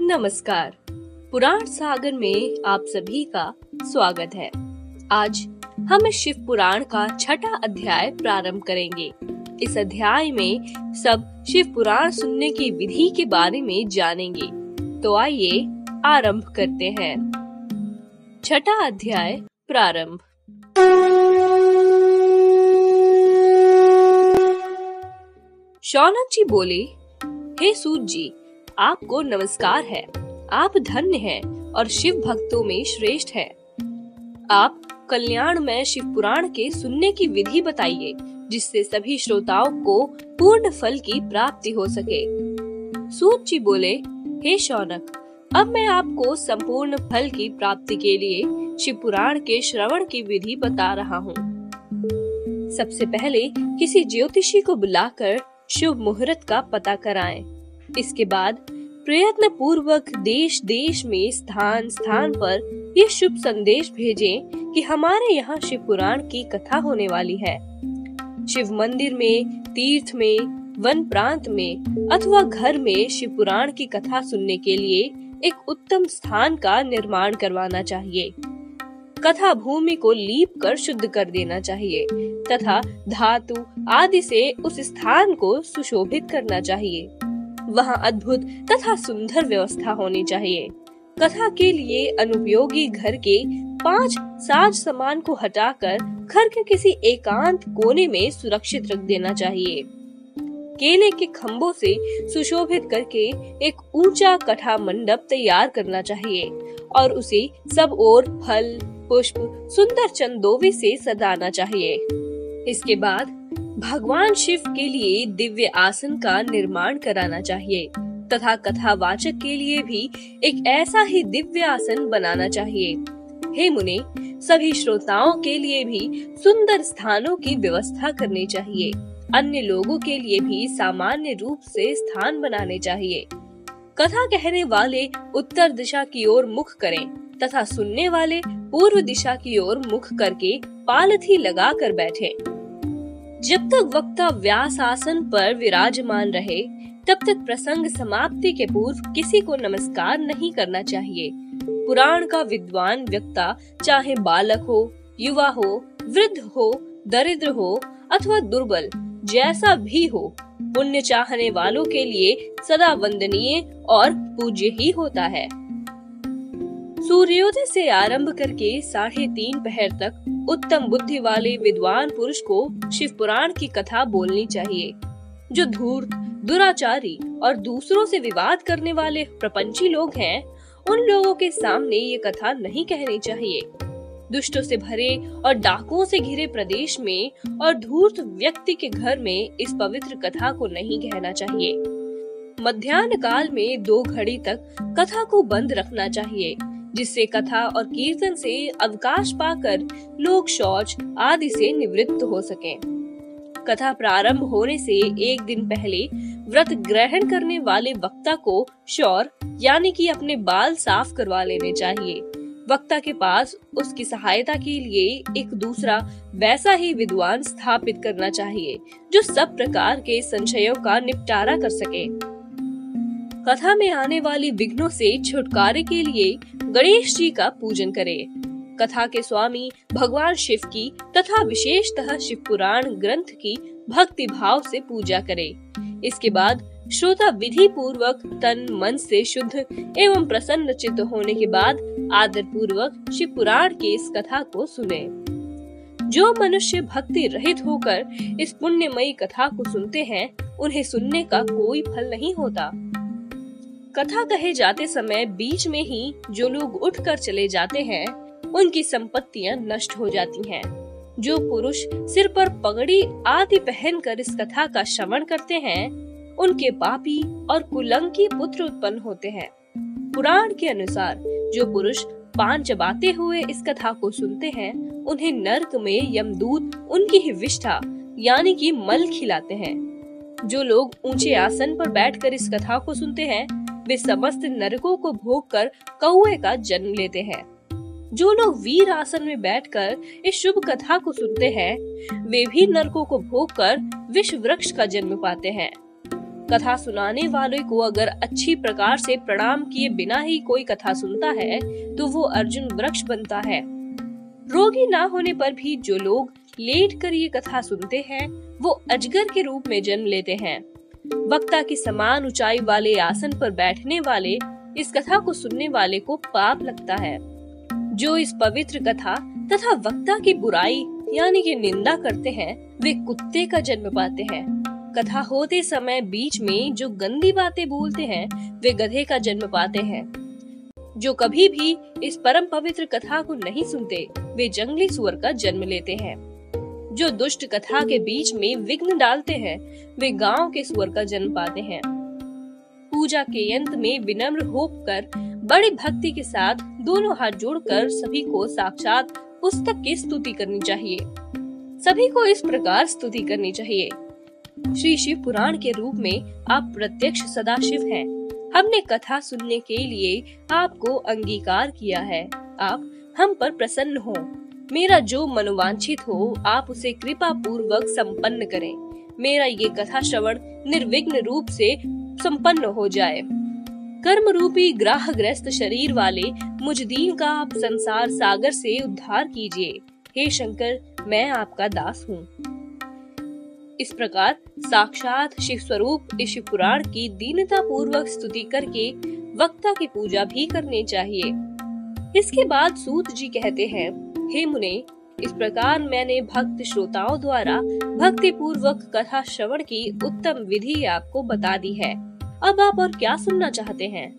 नमस्कार। पुराण सागर में आप सभी का स्वागत है। आज हम शिव पुराण का छठा अध्याय प्रारंभ करेंगे। इस अध्याय में सब शिव पुराण सुनने की विधि के बारे में जानेंगे। तो आइए आरंभ करते हैं। छठा अध्याय प्रारंभ। शौनक जी बोले, हे सूत जी आपको नमस्कार है। आप धन्य हैं और शिव भक्तों में श्रेष्ठ हैं। आप कल्याण में शिव पुराण के सुनने की विधि बताइए, जिससे सभी श्रोताओं को पूर्ण फल की प्राप्ति हो सके। सूत जी बोले, हे शौनक, अब मैं आपको संपूर्ण फल की प्राप्ति के लिए शिव पुराण के श्रवण की विधि बता रहा हूँ। सबसे पहले किसी ज्योतिषी को बुलाकर शुभ मुहूर्त का पता कराएँ। इसके बाद प्रयत्न पूर्वक देश देश में स्थान स्थान पर ये शुभ संदेश भेजें कि हमारे यहाँ शिव पुराण की कथा होने वाली है। शिव मंदिर में, तीर्थ में, वन प्रांत में अथवा घर में शिव पुराण की कथा सुनने के लिए एक उत्तम स्थान का निर्माण करवाना चाहिए। कथा भूमि को लीप कर शुद्ध कर देना चाहिए। तथा धातु आदि से उस स्थान को सुशोभित करना चाहिए। वहाँ अद्भुत तथा सुंदर व्यवस्था होनी चाहिए। कथा के लिए अनुपयोगी घर के पाँच साज सामान को हटाकर घर के किसी एकांत कोने में सुरक्षित रख देना चाहिए। केले के खम्भों से सुशोभित करके एक ऊँचा कथा मंडप तैयार करना चाहिए और उसे सब ओर फल, पुष्प, सुंदर चंदोवी से सजाना चाहिए। इसके बाद भगवान शिव के लिए दिव्य आसन का निर्माण कराना चाहिए, तथा कथावाचक के लिए भी एक ऐसा ही दिव्य आसन बनाना चाहिए। हे मुने, सभी श्रोताओं के लिए भी सुंदर स्थानों की व्यवस्था करनी चाहिए। अन्य लोगों के लिए भी सामान्य रूप से स्थान बनाने चाहिए। कथा कहने वाले उत्तर दिशा की ओर मुख करें, तथा सुनने वाले पूर्व दिशा की ओर मुख करके पालथी लगा कर बैठे। जब तक वक्ता व्यास आसन पर विराजमान रहे, तब तक प्रसंग समाप्ति के पूर्व किसी को नमस्कार नहीं करना चाहिए। पुराण का विद्वान व्यक्ता चाहे बालक हो, युवा हो, वृद्ध हो, दरिद्र हो, अथवा दुर्बल, जैसा भी हो, पुण्य चाहने वालों के लिए सदा वंदनीय और पूज्य ही होता है। सूर्योदय से आरंभ करके साढ़े तीन पहर तक उत्तम बुद्धि वाले विद्वान पुरुष को शिव पुराण की कथा बोलनी चाहिए, जो धूर्त, दुराचारी और दूसरों से विवाद करने वाले प्रपंची लोग हैं, उन लोगों के सामने ये कथा नहीं कहनी चाहिए। दुष्टों से भरे और डाकुओं से घिरे प्रदेश में और धूर्त व्यक्ति के घर में इस पवित्र कथा को नहीं कहना चाहिए। मध्यान्ह काल में दो घड़ी तक कथा को बंद रखना चाहिए जिससे कथा और कीर्तन से अवकाश पाकर लोग शौच आदि से निवृत्त हो सके। कथा प्रारंभ होने से एक दिन पहले व्रत ग्रहण करने वाले वक्ता को शौर, यानी कि अपने बाल साफ़ करवा लेने चाहिए। वक्ता के पास उसकी सहायता के लिए एक दूसरा वैसा ही विद्वान स्थापित करना चाहिए, जो सब प्रकार के संशयों का निपटारा कर सके। कथा में आने वाली विघ्नों से छुटकारे के लिए गणेश जी का पूजन करें। कथा के स्वामी भगवान शिव की तथा विशेषतः शिव पुराण ग्रंथ की भक्ति भाव से पूजा करें। इसके बाद श्रोता विधि पूर्वक तन, मन से शुद्ध एवं प्रसन्न चित्त होने के बाद आदर पूर्वक शिव पुराण की इस कथा को सुने जो मनुष्य भक्ति रहित होकर इस पुण्यमयी कथा को सुनते हैं, उन्हें सुनने का कोई फल नहीं होता कथा कहे जाते समय बीच में ही जो लोग उठकर चले जाते हैं, उनकी संपत्तियाँ नष्ट हो जाती हैं। जो पुरुष सिर पर पगड़ी आदि पहनकर इस कथा का श्रवण करते हैं, उनके पापी और कुलंकी पुत्र उत्पन्न होते हैं पुराण के अनुसार जो पुरुष पान चबाते हुए इस कथा को सुनते हैं, उन्हें नरक में यमदूत उनकी ही विष्ठा, यानी कि मल खिलाते हैं जो लोग ऊँचे आसन पर बैठकर इस कथा को सुनते हैं वे समस्त नरकों को भोग कर कौए का जन्म लेते हैं। जो लोग वीर आसन में बैठकर इस शुभ कथा को सुनते हैं, वे भी नरकों को भोग कर विश्व वृक्ष का जन्म पाते हैं। कथा सुनाने वाले को अगर अच्छी प्रकार से प्रणाम किए बिना ही कोई कथा सुनता है तो वो अर्जुन वृक्ष बनता है। रोगी ना होने पर भी जो लोग लेट कर ये कथा सुनते हैं, वो अजगर के रूप में जन्म लेते हैं। वक्ता की समान ऊंचाई वाले आसन पर बैठने वाले, इस कथा को सुनने वाले को पाप लगता है। जो इस पवित्र कथा तथा वक्ता की बुराई, यानी कि निंदा करते हैं, वे कुत्ते का जन्म पाते हैं। कथा होते समय बीच में जो गंदी बातें बोलते हैं, वे गधे का जन्म पाते हैं। जो कभी भी इस परम पवित्र कथा को नहीं सुनते, वे जंगली सुअर का जन्म लेते हैं। जो दुष्ट कथा के बीच में विघ्न डालते हैं, वे गाँव के सुअर का जन्म पाते हैं। पूजा के अंत में विनम्र होकर, बड़ी भक्ति के साथ दोनों हाथ जोड़कर सभी को साक्षात पुस्तक की स्तुति करनी चाहिए। सभी को इस प्रकार स्तुति करनी चाहिए। श्री शिव पुराण के रूप में आप प्रत्यक्ष सदा शिव हैं। हमने कथा सुनने के लिए आपको अंगीकार किया है। आप हम पर प्रसन्न हो। मेरा जो मनोवांछित हो, आप उसे कृपा पूर्वक संपन्न करें। मेरा ये कथा श्रवण निर्विघ्न रूप से संपन्न हो जाए। कर्म रूपी ग्राह ग्रस्त शरीर वाले मुझ दीन का आप संसार सागर से उद्धार कीजिए। हे शंकर, मैं आपका दास हूँ। इस प्रकार साक्षात शिव स्वरूप इस पुराण की दीनता पूर्वक स्तुति करके वक्ता की पूजा भी करनी चाहिए। इसके बाद सूत जी कहते हैं हे मुने, इस प्रकार मैंने भक्त श्रोताओं द्वारा भक्ति पूर्वक कथा श्रवण की उत्तम विधि आपको बता दी है। अब आप और क्या सुनना चाहते हैं?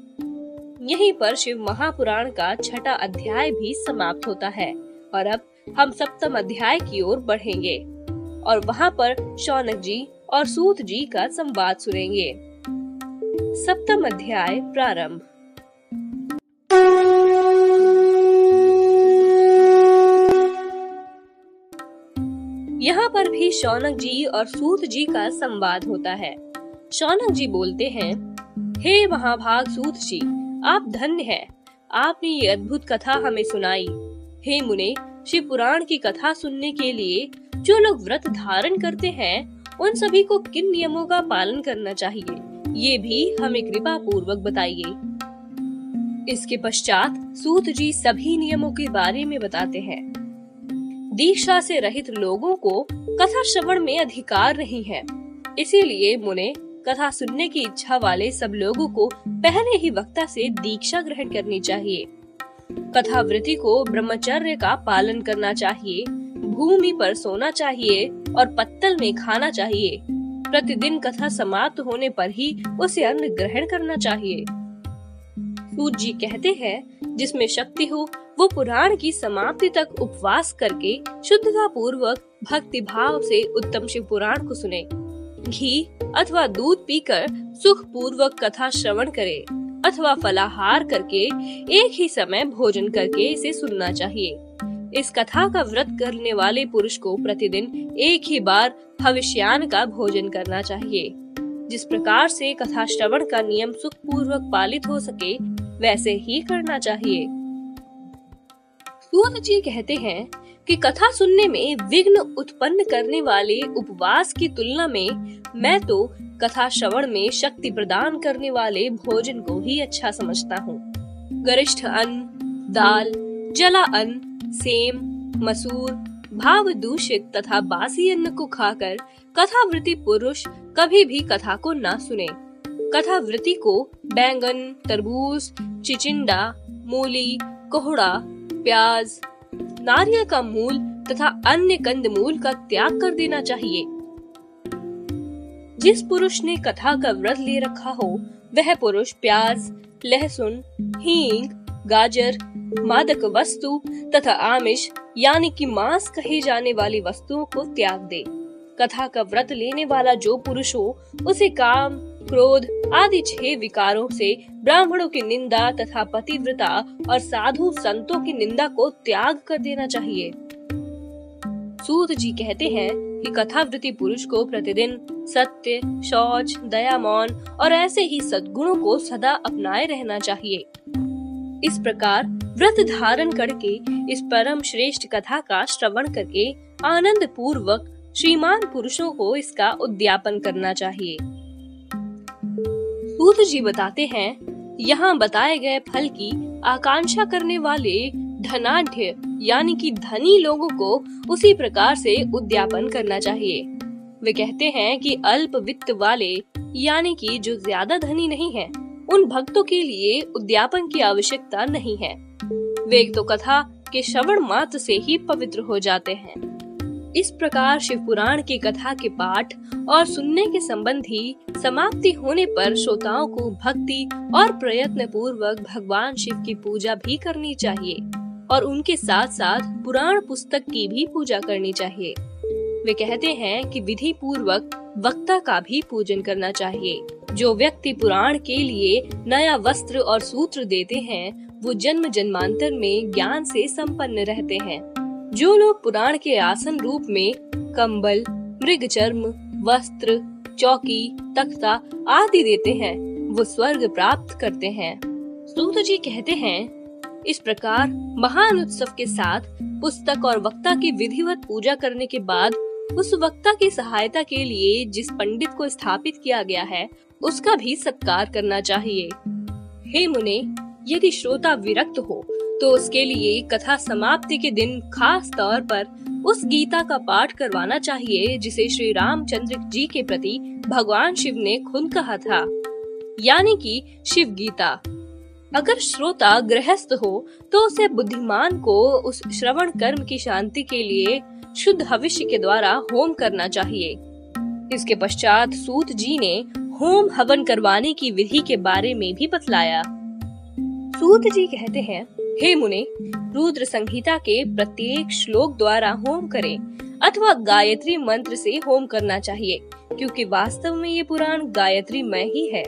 यहीं पर शिव महापुराण का छठा अध्याय भी समाप्त होता है और अब हम सप्तम अध्याय की ओर बढ़ेंगे और वहाँ पर शौनक जी और सूत जी का संवाद सुनेंगे। सप्तम अध्याय प्रारंभ। यहाँ पर भी शौनक जी और सूत जी का संवाद होता है। शौनक जी बोलते हैं, हे महाभाग सूत जी, आप धन्य हैं। आपने ये अद्भुत कथा हमें सुनाई। हे मुने, शिव पुराण की कथा सुनने के लिए जो लोग व्रत धारण करते हैं, उन सभी को किन नियमों का पालन करना चाहिए? ये भी हमें कृपा पूर्वक बताइए। इसके पश्चात सूत जी सभी नियमों के बारे में बताते हैं। दीक्षा से रहित लोगों को कथा श्रवण में अधिकार नहीं है। इसीलिए मुने कथा सुनने की इच्छा वाले सब लोगों को पहले ही वक्ता से दीक्षा ग्रहण करनी चाहिए। कथा वृत्ति को ब्रह्मचर्य का पालन करना चाहिए, भूमि पर सोना चाहिए और पत्तल में खाना चाहिए। प्रतिदिन कथा समाप्त होने पर ही उसे अन्न ग्रहण करना चाहिए। सूत जी कहते हैं, जिसमें शक्ति हो, वो पुराण की समाप्ति तक उपवास करके शुद्धता पूर्वक भक्ति भाव से उत्तम शिव पुराण को सुने। घी अथवा दूध पीकर सुख पूर्वक कथा श्रवण करे, अथवा फलाहार करके एक ही समय भोजन करके इसे सुनना चाहिए। इस कथा का व्रत करने वाले पुरुष को प्रतिदिन एक ही बार भविष्यान का भोजन करना चाहिए। जिस प्रकार से कथा श्रवण का नियम सुख पूर्वक पालित हो सके वैसे ही करना चाहिए। सूत जी कहते हैं कि कथा सुनने में विघ्न उत्पन्न करने वाले उपवास की तुलना में मैं तो कथा श्रवण में शक्ति प्रदान करने वाले भोजन को ही अच्छा समझता हूँ। गरिष्ठ अन्न, दाल, जला अन्न, सेम, मसूर, भाव दूषित तथा बासी अन्न को खाकर कथावृत्ति पुरुष कभी भी कथा को न सुने। कथावृत्ति को बैंगन, तरबूज, चिचिंडा, मूली, कोहड़ा, प्याज, नारियल का मूल तथा अन्य कंद मूल का त्याग कर देना चाहिए। जिस पुरुष ने कथा का व्रत ले रखा हो, वह पुरुष प्याज, लहसुन, हींग, गाजर, मादक वस्तु तथा आमिष, यानी कि मांस कहे जाने वाली वस्तुओं को त्याग दे। कथा का व्रत लेने वाला जो पुरुष हो, उसे काम क्रोध आदि छह विकारों से ब्राह्मणों की निंदा तथा पतिव्रता और साधु संतों की निंदा को त्याग कर देना चाहिए। सूत जी कहते हैं कि कथावृति पुरुष को प्रतिदिन सत्य, शौच, दया, मौन और ऐसे ही सद्गुणों को सदा अपनाए रहना चाहिए। इस प्रकार व्रत धारण करके इस परम श्रेष्ठ कथा का श्रवण करके आनंद पूर्वक श्रीमान पुरुषों को इसका उद्यापन करना चाहिए। सूत जी बताते हैं, यहाँ बताए गए फल की आकांक्षा करने वाले धनाढ़ यानी कि धनी लोगों को उसी प्रकार से उद्यापन करना चाहिए। वे कहते हैं कि अल्प वित्त वाले, यानी कि जो ज़्यादा धनी नहीं है, उन भक्तों के लिए उद्यापन की आवश्यकता नहीं है। वे एक तो कथा के श्रवण मात्र से ही पवित्र हो जाते हैं। इस प्रकार शिव पुराण की कथा के पाठ और सुनने के संबंधी समाप्ति होने पर श्रोताओं को भक्ति और प्रयत्न पूर्वक भगवान शिव की पूजा भी करनी चाहिए और उनके साथ साथ पुराण पुस्तक की भी पूजा करनी चाहिए। वे कहते हैं कि विधि पूर्वक वक्ता का भी पूजन करना चाहिए। जो व्यक्ति पुराण के लिए नया वस्त्र और सूत्र देते हैं, वो जन्म जन्मांतर में ज्ञान से संपन्न रहते हैं। जो लोग पुराण के आसन रूप में कंबल मृग चर्म वस्त्र, चौकी, तख्ता आदि देते हैं, वो स्वर्ग प्राप्त करते हैं। सूत जी कहते हैं, इस प्रकार महान उत्सव के साथ पुस्तक और वक्ता की विधिवत पूजा करने के बाद उस वक्ता की सहायता के लिए जिस पंडित को स्थापित किया गया है, उसका भी सत्कार करना चाहिए। हे मुने, यदि श्रोता विरक्त हो तो उसके लिए कथा समाप्ति के दिन खास तौर पर उस गीता का पाठ करवाना चाहिए, जिसे श्री रामचंद्र जी के प्रति भगवान शिव ने खुद कहा था। यानी कि शिव गीता। अगर श्रोता गृहस्थ हो तो उसे बुद्धिमान को उस श्रवण कर्म की शांति के लिए शुद्ध भविष्य के द्वारा होम करना चाहिए। इसके पश्चात सूत जी ने होम हवन करवाने की विधि के बारे में भी बतलाया। सूत जी कहते हैं हे मुने, रुद्र संहिता के प्रत्येक श्लोक द्वारा होम करें, अथवा गायत्री मंत्र से होम करना चाहिए, क्योंकि वास्तव में ये पुराण गायत्री में ही है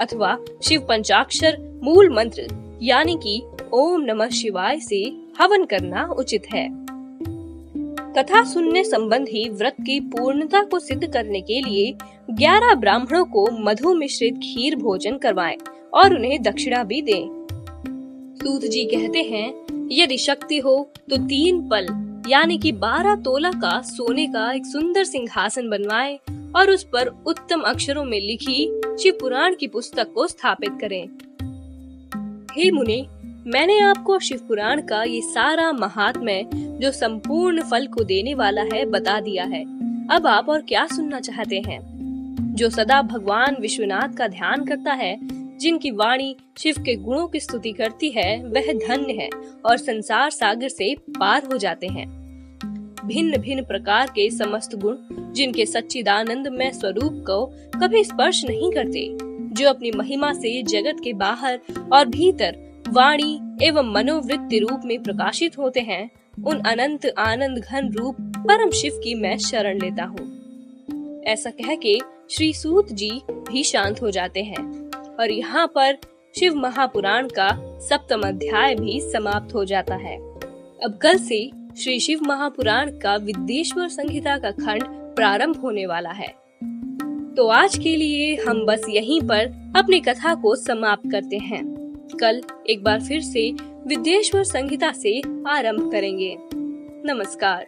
अथवा शिव पंचाक्षर मूल मंत्र, यानी कि ओम नमः शिवाय से हवन करना उचित है कथा सुनने संबंधी व्रत की पूर्णता को सिद्ध करने के लिए ग्यारह ब्राह्मणों को मधु मिश्रित खीर भोजन करवाएँ और उन्हें दक्षिणा भी दें। सूत जी कहते हैं, यदि शक्ति हो तो तीन पल, यानी कि बारह तोला का सोने का एक सुंदर सिंहासन बनवाए और उस पर उत्तम अक्षरों में लिखी शिव पुराण की पुस्तक को स्थापित करें। हे मुनि, मैंने आपको शिव पुराण का ये सारा महात्म्य जो संपूर्ण फल को देने वाला है बता दिया है। अब आप और क्या सुनना चाहते हैं? जो सदा भगवान विश्वनाथ का ध्यान करता है जिनकी वाणी शिव के गुणों की स्तुति करती है, वह धन्य है और संसार सागर से पार हो जाते हैं। भिन्न भिन्न प्रकार के समस्त गुण, जिनके सच्चिदानंद में स्वरूप को कभी स्पर्श नहीं करते, जो अपनी महिमा से जगत के बाहर और भीतर वाणी एवं मनोवृत्ति रूप में प्रकाशित होते हैं, उन अनंत आनंद घन रूप परम शिव की मैं शरण लेता हूँ। ऐसा कह के श्री सूत जी भी शांत हो जाते हैं। और यहाँ पर शिव महापुराण का सप्तम अध्याय भी समाप्त हो जाता है। अब कल से श्री शिव महापुराण का विद्येश्वर संहिता का खंड प्रारंभ होने वाला है। तो आज के लिए हम बस यहीं पर अपनी कथा को समाप्त करते हैं। कल एक बार फिर से विद्येश्वर संहिता से आरंभ करेंगे। नमस्कार।